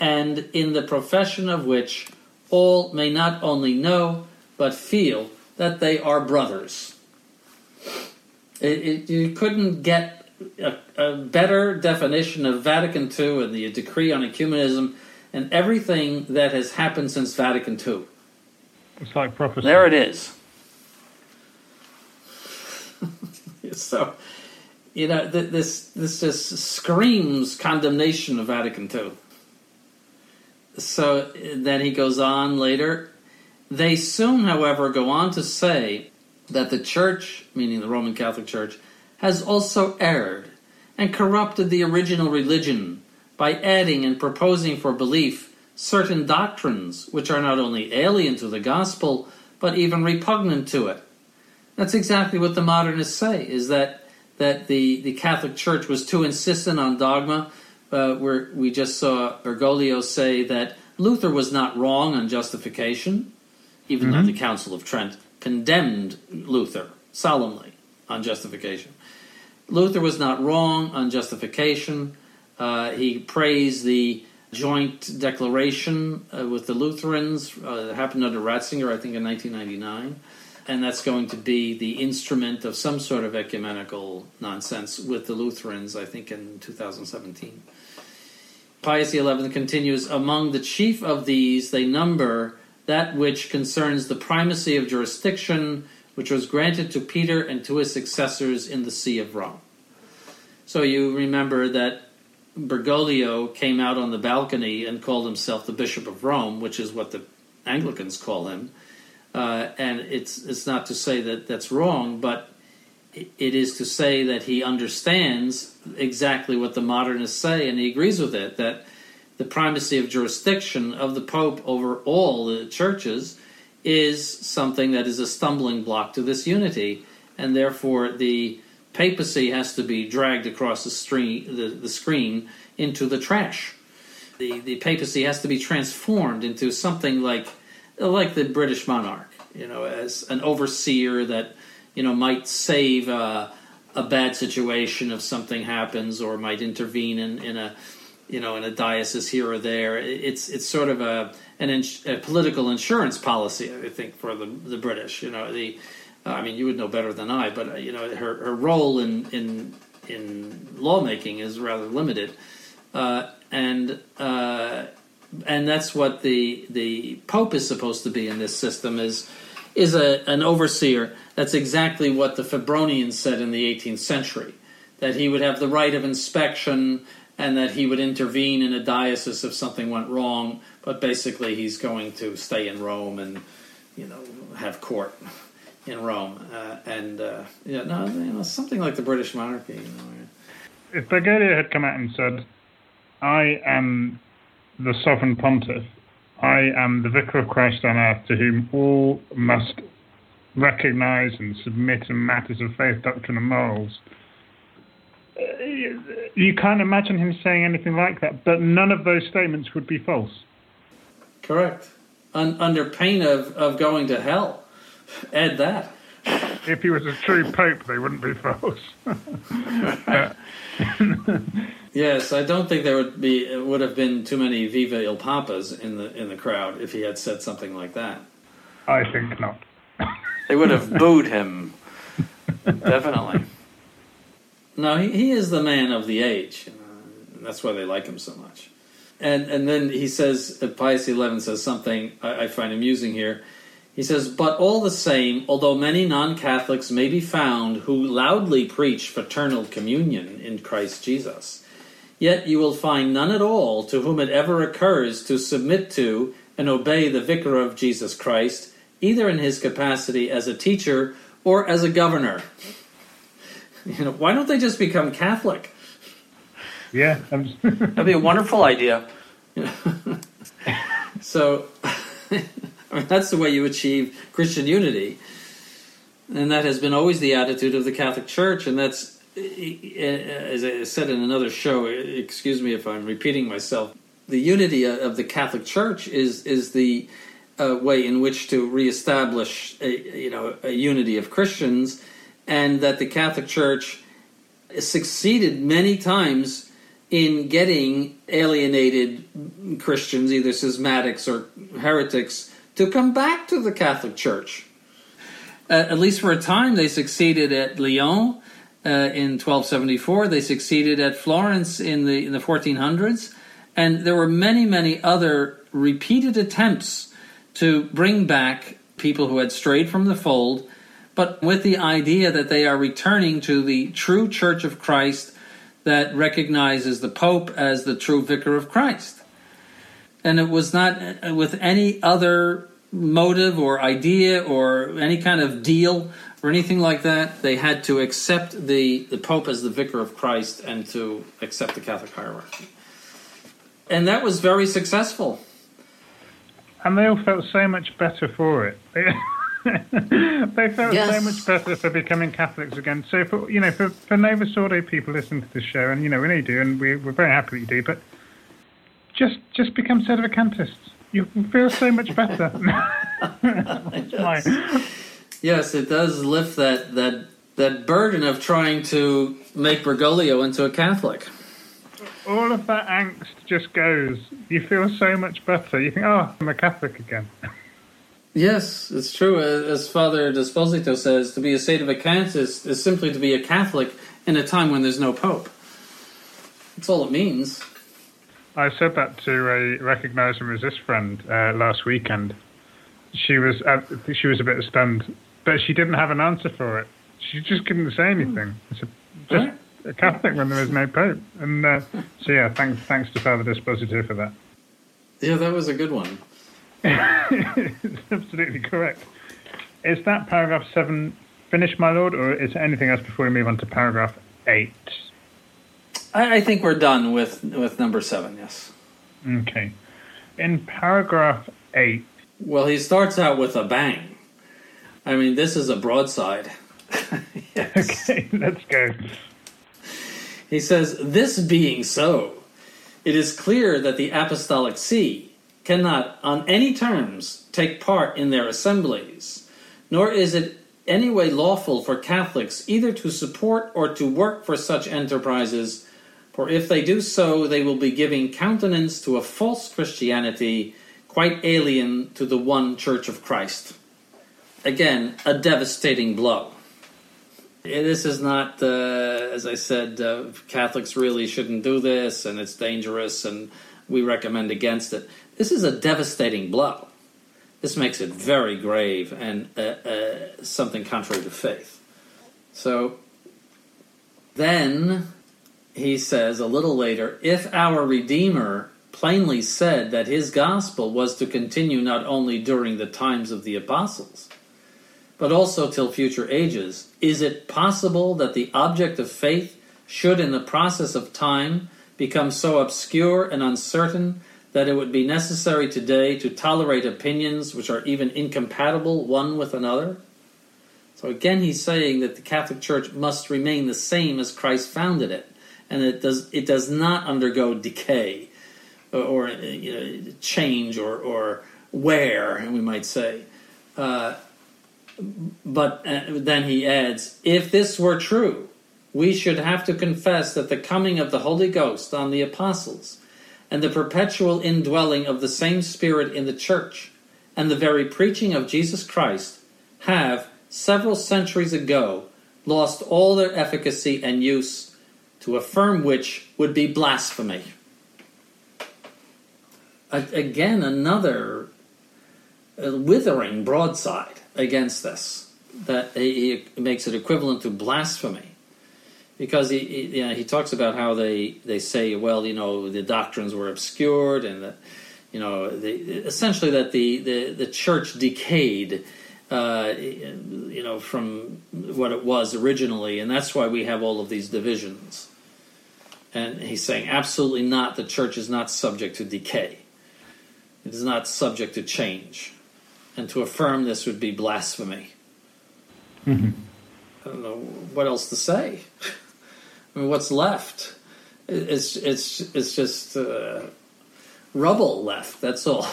and in the profession of which all may not only know but feel that they are brothers. It, it, you couldn't get a, a, better definition of Vatican II and the decree on ecumenism and everything that has happened since Vatican II. It's like prophecy. There it is. [LAUGHS] so, you know, th- this this just screams condemnation of Vatican II. So then he goes on later. They soon, however, go on to say that the Church, meaning the Roman Catholic Church, has also erred and corrupted the original religion by adding and proposing for belief certain doctrines which are not only alien to the gospel but even repugnant to it. That's exactly what the modernists say: is that that the, the Catholic Church was too insistent on dogma. Uh, where we just saw Bergoglio say that Luther was not wrong on justification, even mm-hmm. though the Council of Trent condemned Luther solemnly on justification. Luther was not wrong on justification. Uh, he praised the joint declaration uh, with the Lutherans. Uh, happened under Ratzinger, I think, in 1999. And that's going to be the instrument of some sort of ecumenical nonsense with the Lutherans, I think, in 2017. Pius XI continues Among the chief of these, they number that which concerns the primacy of jurisdiction, which was granted to Peter and to his successors in the See of Rome. So you remember that Bergoglio came out on the balcony and called himself the Bishop of Rome, which is what the Anglicans call him. Uh, and it's it's not to say that that's wrong, but it is to say that he understands exactly what the modernists say, and he agrees with it. That the primacy of jurisdiction of the Pope over all the churches is something that is a stumbling block to this unity, and therefore the papacy has to be dragged across the, stream, the, the screen into the trash. The, the papacy has to be transformed into something like like the British monarch, you know, as an overseer that you know might save uh, a bad situation if something happens, or might intervene in, in a you know, in a diocese here or there. It's it's sort of a an ins- a political insurance policy, I think, for the the British. You know, the I mean, you would know better than I, but uh, you know, her her role in in in lawmaking is rather limited, uh, and uh, and that's what the the Pope is supposed to be in this system is is a an overseer. That's exactly what the Febronians said in the 18th century, that he would have the right of inspection and that he would intervene in a diocese if something went wrong. But basically, he's going to stay in Rome and you know have court in Rome, uh, and uh, yeah, no, you know, something like the British monarchy. You know. If Bergoglio had come out and said, "I am the sovereign pontiff," I am the vicar of Christ on earth to whom all must recognize and submit in matters of faith, doctrine, and morals you can't imagine him saying anything like that, but none of those statements would be false. Correct. Un- under pain of, of going to hell. Add that. if he was a true pope, they wouldn't be false. [LAUGHS] Yes, I don't think there would be would have been too many Viva Il Papas in the in the crowd if he had said something like that. I think not. They would have booed him. Definitely. No, he, he is the man of the age. Uh, that's why they like him so much. And and then he says, Pius XI says something I, I find amusing here. He says, But all the same, although many non Catholics may be found who loudly preach fraternal communion in Christ Jesus, yet you will find none at all to whom it ever occurs to submit to and obey the vicar of Jesus Christ, either in his capacity as a teacher or as a governor. [LAUGHS] You know, why don't they just become Catholic? Yeah, I'm [LAUGHS] That'd be a wonderful idea. [LAUGHS] So, I mean, that's the way you achieve Christian unity. And that has been always the attitude of the Catholic Church. And that's, as I said in another show, excuse me if I'm repeating myself, the unity of the Catholic Church is, is the uh, way in which to reestablish a, you know, a unity of Christians. And that the Catholic Church succeeded many times in getting alienated Christians, either schismatics or heretics, to come back to the Catholic Church. Uh, at least for a time, they succeeded at Lyon uh, in 1274. They succeeded at Florence in the in the 1400s, and there were many, many other repeated attempts to bring back people who had strayed from the fold, but with the idea that they are returning to the true Church of Christ that recognizes the Pope as the true vicar of Christ. And it was not uh, with any other motive or idea or any kind of deal or anything like that. They had to accept the, the Pope as the vicar of Christ and to accept the Catholic hierarchy. And that was very successful. and they all felt so much better for it. [LAUGHS] [LAUGHS] they felt so much better for becoming Catholics again. So, for you know, for, for Novus Ordo people listening to this show, and you know, we know you do, and we, we're very happy that you do, but just just become Sedevacantist. You feel so much better. [LAUGHS] [LAUGHS] That's my- Yes, it does lift that, that, that burden of trying to make Bergoglio into a Catholic. all of that angst just goes. You feel so much better. You think, oh, I'm a Catholic again. Yes, it's true. As Father Desposito says, to be a sedevacantist is simply to be a Catholic in a time when there's no Pope. That's all it means. I said that to a recognise and resist friend uh, last weekend. She was uh, she was a bit stunned, but she didn't have an answer for it. She just couldn't say anything. I said, just a Catholic when there is no Pope. And uh, [LAUGHS] so yeah, thanks thanks to Father Desposito for that. Yeah, that was a good one. [LAUGHS] Absolutely correct. Is that paragraph seven finished, my lord, or is there anything else before we move on to paragraph eight? I, I think we're done with with number seven. Yes. Okay. In paragraph eight, Well, he starts out with a bang. I mean, this is a broadside. [LAUGHS] yes. okay, [LAUGHS] let's go. He says, This being so, it is clear that the Apostolic See cannot, on any terms, take part in their assemblies, nor is it any way lawful for Catholics either to support or to work for such enterprises, for if they do so, they will be giving countenance to a false Christianity quite alien to the one Church of Christ. Again, a devastating blow. This is not, uh, as I said, uh, Catholics really shouldn't do this and it's dangerous and we recommend against it. This is a devastating blow. This makes it very grave and uh, uh, something contrary to faith. So then he says a little later if our Redeemer plainly said that his gospel was to continue not only during the times of the apostles, but also till future ages, is it possible that the object of faith should, in the process of time, become so obscure and uncertain that it would be necessary today to tolerate opinions which are even incompatible one with another? So again, he's saying that the Catholic Church must remain the same as Christ founded it, and it does it does not undergo decay or, or you know, change or or wear, we might say. Uh, but uh, then he adds, if this were true, we should have to confess that the coming of the Holy Ghost on the apostles and the perpetual indwelling of the same Spirit in the church and the very preaching of Jesus Christ have, several centuries ago, lost all their efficacy and use, to affirm which would be blasphemy. Again, another uh, withering broadside against this, that he makes it equivalent to blasphemy because he he, you know, he talks about how they they say well you know the doctrines were obscured and that you know the, essentially that the, the the church decayed uh, you know from what it was originally. And that's why we have all of these divisions. And he's saying absolutely not. The church is not subject to decay. It is not subject to change. And to affirm this would be blasphemy. Mm-hmm. I don't know what else to say. [LAUGHS] I mean, what's left? It's it's it's just uh, rubble left. That's all.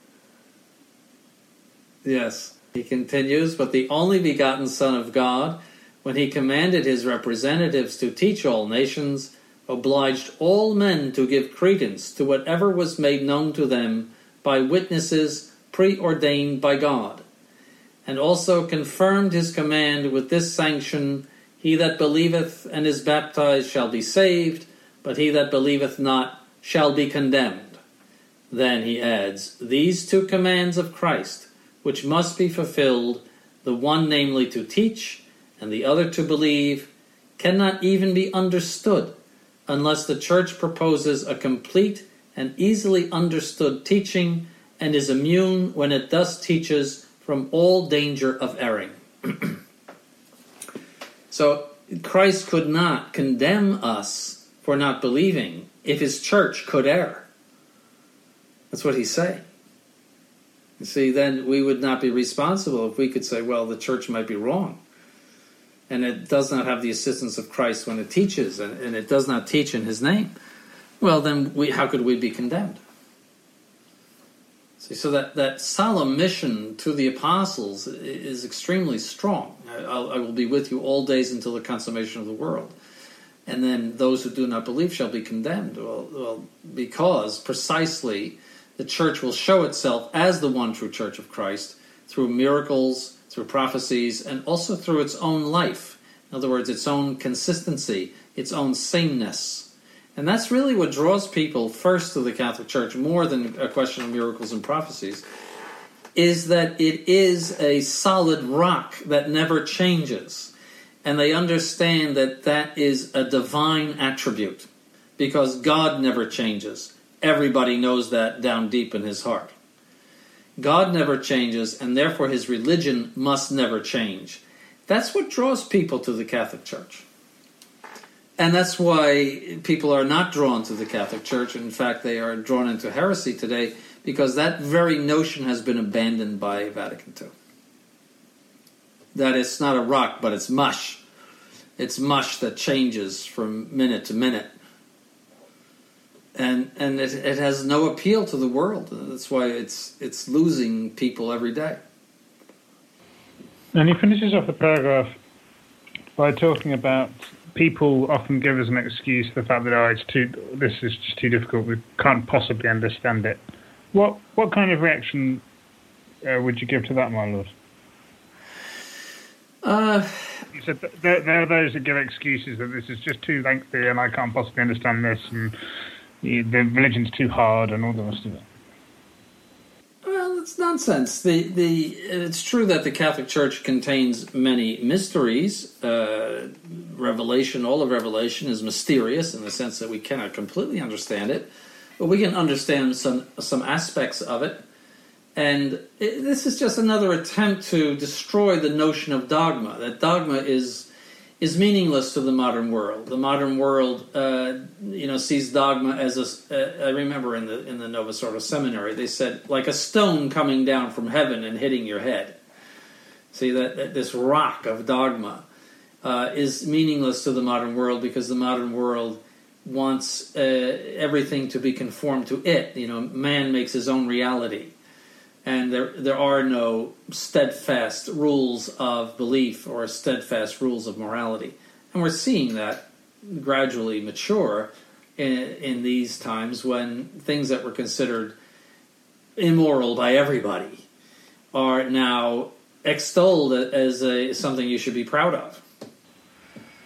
[LAUGHS] yes, he continues. But the only begotten Son of God, when he commanded his representatives to teach all nations, obliged all men to give credence to whatever was made known to them by witnesses preordained by God, and also confirmed his command with this sanction he that believeth and is baptized shall be saved, but he that believeth not shall be condemned. Then he adds, These two commands of Christ, which must be fulfilled, the one namely to teach, and the other to believe, cannot even be understood unless the church proposes a complete and easily understood teaching and is immune when it thus teaches from all danger of erring. [CLEARS THROAT] So Christ could not condemn us for not believing if his church could err. That's what he's saying. You see, then we would not be responsible if we could say, well, the church might be wrong. And it does not have the assistance of Christ when it teaches, and, it does not teach in his name. Well, then we, how could we be condemned? See, so that, that solemn mission to the apostles is extremely strong. I'll, I will be with you all days until the consummation of the world. And then those who do not believe shall be condemned. Well, well, because precisely the church will show itself as the one true church of Christ through miracles, through prophecies, and also through its own life. In other words, its own consistency, its own sameness. And that's really what draws people first to the Catholic Church more than a question of miracles and prophecies is that it is a solid rock that never changes. And they understand that that is a divine attribute because God never changes. Everybody knows that down deep in his heart. God never changes, and therefore his religion must never change. That's what draws people to the Catholic Church. And that's why people are not drawn to the Catholic Church. In fact, they are drawn into heresy today because that very notion has been abandoned by Vatican II. That it's not a rock, but it's mush. It's mush that changes from minute to minute. And and it, it has no appeal to the world. That's why it's it's losing people every day. And he finishes off the paragraph by talking about people often give us an excuse for the fact that oh, it's too. This is just too difficult. We can't possibly understand it. What what kind of reaction uh, would you give to that, my lord? Uh, you said there, there, are those that give excuses that this is just too lengthy and I can't possibly understand this and the religion's too hard and all the rest of it. It's nonsense. The the it's true that the Catholic Church contains many mysteries. Uh, Revelation, all of Revelation, is mysterious in the sense that we cannot completely understand it, but we can understand some some aspects of it. And it, this is just another attempt to destroy the notion of dogma. That dogma is is meaningless to the modern world. The modern world, uh, you know, sees dogma as a. Uh, I remember in the in the Novus Ordo seminary, they said like a stone coming down from heaven and hitting your head. See that, that this rock of dogma uh, is meaningless to the modern world because the modern world wants uh, everything to be conformed to it. You know, man makes his own reality, and there there are no steadfast rules of belief or steadfast rules of morality, and we're seeing that gradually mature in, in these times when things that were considered immoral by everybody are now extolled as a, something you should be proud of.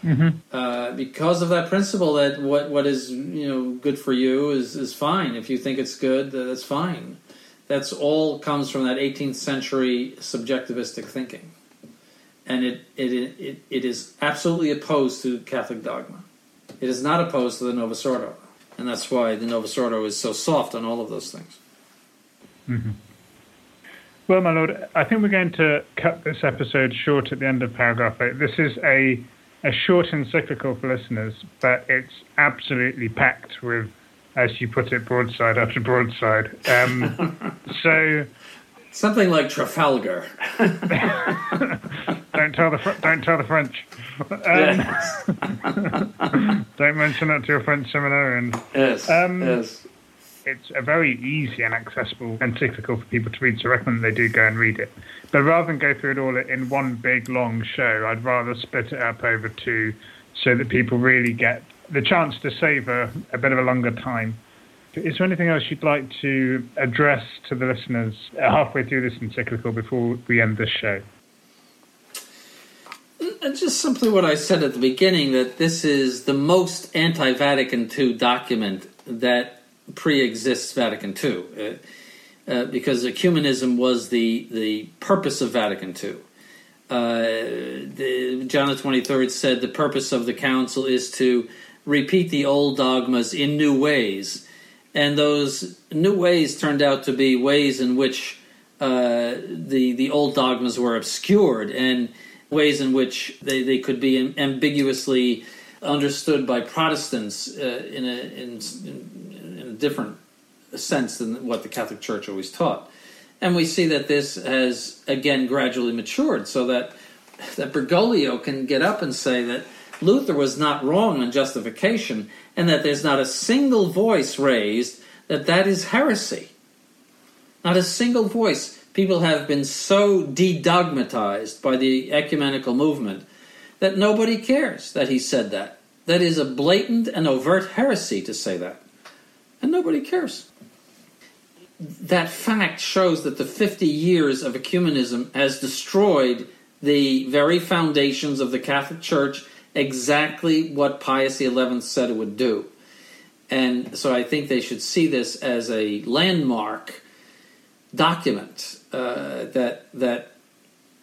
Mm-hmm. Uh, because of that principle that what what is you know good for you is is fine. If you think it's good, that's fine. That's all comes from that 18th century subjectivistic thinking, and it it it, it is absolutely opposed to Catholic dogma. It is not opposed to the Novus Ordo, and that's why the Novus Ordo is so soft on all of those things. Mm-hmm. Well, my lord, I think we're going to cut this episode short at the end of paragraph eight. This is a a short encyclical for listeners, but it's absolutely packed with, as you put it, broadside after broadside. Um, [LAUGHS] so something like Trafalgar. [LAUGHS] don't tell the don't tell the French. Um, [LAUGHS] don't mention that to your French seminarians. Yes. Um, yes. It's a very easy and accessible encyclical for people to read, so I recommend they do go and read it. But rather than go through it all in one big long show, I'd rather split it up over two so that people really get the chance to savour a bit of a longer time. Is there anything else you'd like to address to the listeners halfway through this encyclical before we end this show? Uh, just simply what I said at the beginning that this is the most anti Vatican II document that pre exists Vatican II. Uh, uh, because ecumenism was the, the purpose of Vatican II. Uh, the, John the 23rd said the purpose of the council is to repeat the old dogmas in new ways. And those new ways turned out to be ways in which uh, the, the old dogmas were obscured and ways in which they, they could be ambiguously understood by Protestants uh, in, a, in, in, a different sense than what the Catholic Church always taught. And we see that this has again gradually matured so that that Bergoglio can get up and say that Luther was not wrong on justification and that there's not a single voice raised that that is heresy. Not a single voice. People have been so de-dogmatized by the ecumenical movement that nobody cares that he said that. That is a blatant and overt heresy to say that. And nobody cares that fact shows that the 50 years of ecumenism has destroyed the very foundations of the Catholic Church, exactly what Pius XI said it would do. And so I think they should see this as a landmark document uh, that that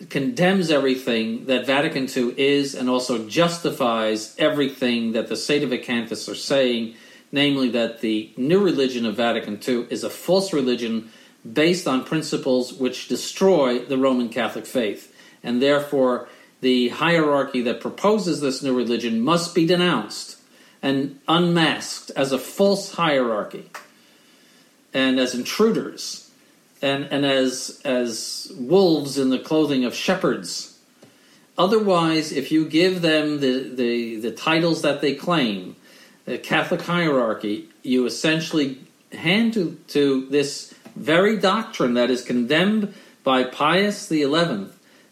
condemns everything that Vatican II is, and also justifies everything that the Sedevacantists are saying namely that the new religion of Vatican II is a false religion based on principles which destroy the Roman Catholic faith, and therefore the hierarchy that proposes this new religion must be denounced and unmasked as a false hierarchy and as intruders and, and as, as wolves in the clothing of shepherds. Otherwise, if you give them the, the, the titles that they claim, the Catholic hierarchy, you essentially hand to, to this very doctrine that is condemned by Pius XI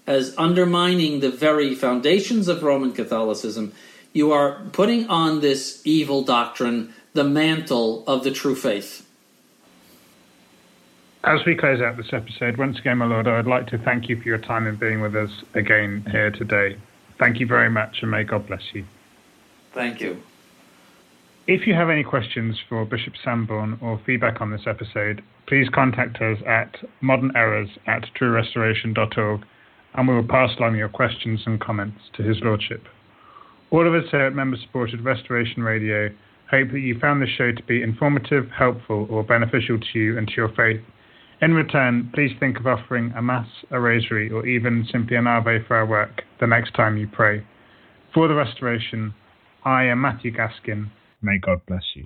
as undermining the very foundations of Roman Catholicism, you are putting on this evil doctrine the mantle of the true faith. As we close out this episode, once again, my Lord, I would like to thank you for your time in being with us again here today. Thank you very much, and may God bless you. Thank you. If you have any questions for Bishop Sanborn or feedback on this episode, please contact us at modernerrors at truerestoration.org and we will pass along your questions and comments to His Lordship. All of us here at Member Supported Restoration Radio hope that you found this show to be informative, helpful, or beneficial to you and to your faith. In return, please think of offering a Mass, a Rosary, or even simply an Ave for our work the next time you pray. For the Restoration, I am Matthew Gaskin May God bless you.